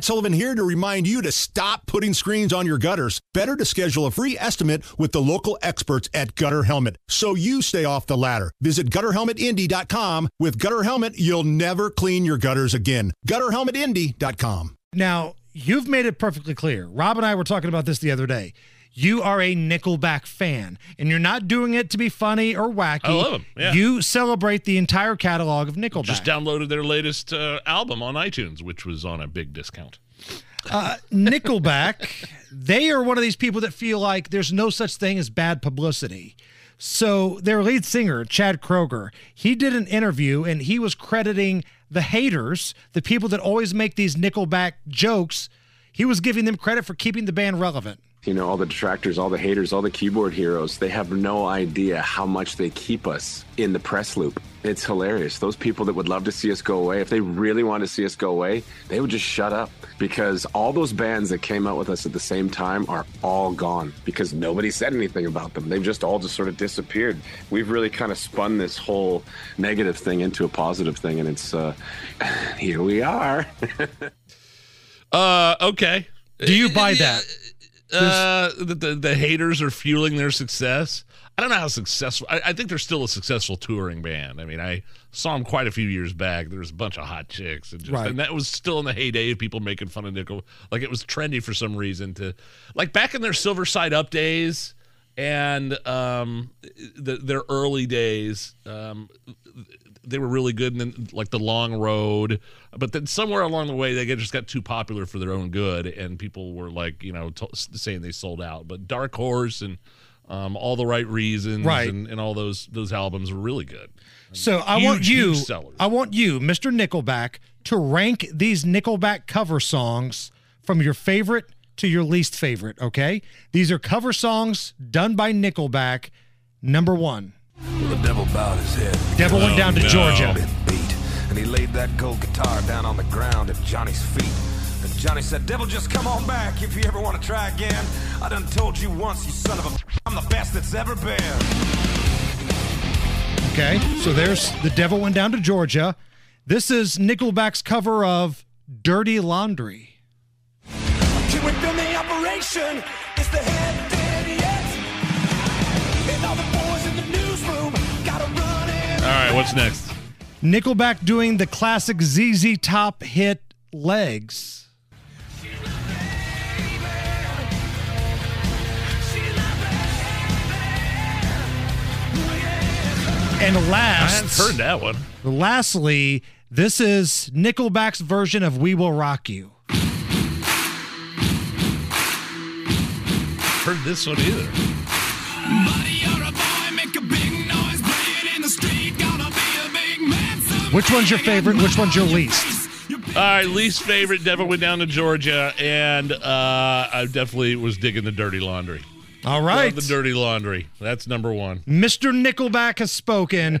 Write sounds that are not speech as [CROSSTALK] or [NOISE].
Matt Sullivan here to remind you to stop putting screens on your gutters. Better to schedule a free estimate with the local experts at Gutter Helmet so you stay off the ladder. Visit gutterhelmetindy.com. With Gutter Helmet, you'll never clean your gutters again. Gutterhelmetindy.com. Now, you've made it perfectly clear. Rob and I were talking about this the other day. You are a Nickelback fan, and you're not doing it to be funny or wacky. I love 'em, yeah. You celebrate the entire catalog of Nickelback. Just downloaded their latest uh, album on iTunes, which was on a big discount. uh, Nickelback, they are one of these people that feel like there's no such thing as bad publicity. So their lead singer, Chad Kroeger, he did an interview and he was crediting the haters, the people that always make these Nickelback jokes. He was giving them credit for keeping the band relevant. You know, all the detractors, all the haters, all the keyboard heroes, they have no idea how much they keep us in the press loop. It's hilarious. Those people that would love to see us go away, if they really want to see us go away, they would just shut up because all those bands that came out with us at the same time are all gone because nobody said anything about them. They've just all just sort of disappeared. We've really kind of spun this whole negative thing into a positive thing, and it's uh, [LAUGHS] here we are. [LAUGHS] Uh, okay. Do you buy that? Uh, the, the, the haters are fueling their success. I don't know how successful. I, I think they're still a successful touring band. I mean, I saw them quite a few years back. There was a bunch of hot chicks, and, just, Right. and that was still in the heyday of people making fun of Nickel. Like it was trendy for some reason to, like back in their Silver Side Up days and um, the, their early days. Um, they were really good, and then like the Long Road. But then somewhere along the way, they just got too popular for their own good, and people were like, you know, t- saying they sold out. But Dark Horse and um, all the right reasons, Right. and, and all those those albums were really good. So I Huge, want you. I want you, Mr. Nickelback, to rank these Nickelback cover songs from your favorite to your least favorite. Okay, these are cover songs done by Nickelback. Number one, The devil bowed his head. Devil Went Down to no. Georgia. Beat, and he laid that gold guitar down on the ground at Johnny's feet. And Johnny said, Devil, just come on back if you ever want to try again. I done told you once, you son of a. I'm the best that's ever been. Okay, so there's The Devil Went Down to Georgia. This is Nickelback's cover of Dirty Laundry. Can we film the operation? It's the head dead yet. And all the boys in the newsroom gotta run in. All right, what's next? Nickelback doing the classic ZZ Top hit Legs. And I last, hadn't heard that one. lastly, this is Nickelback's version of "We Will Rock You." Heard this one either. Which one's your favorite? Which one's your least? All right, least favorite. Devil went down to Georgia, and uh, I definitely was digging the Dirty Laundry. All right, Love the Dirty Laundry. That's number one. Mr. Nickelback has spoken.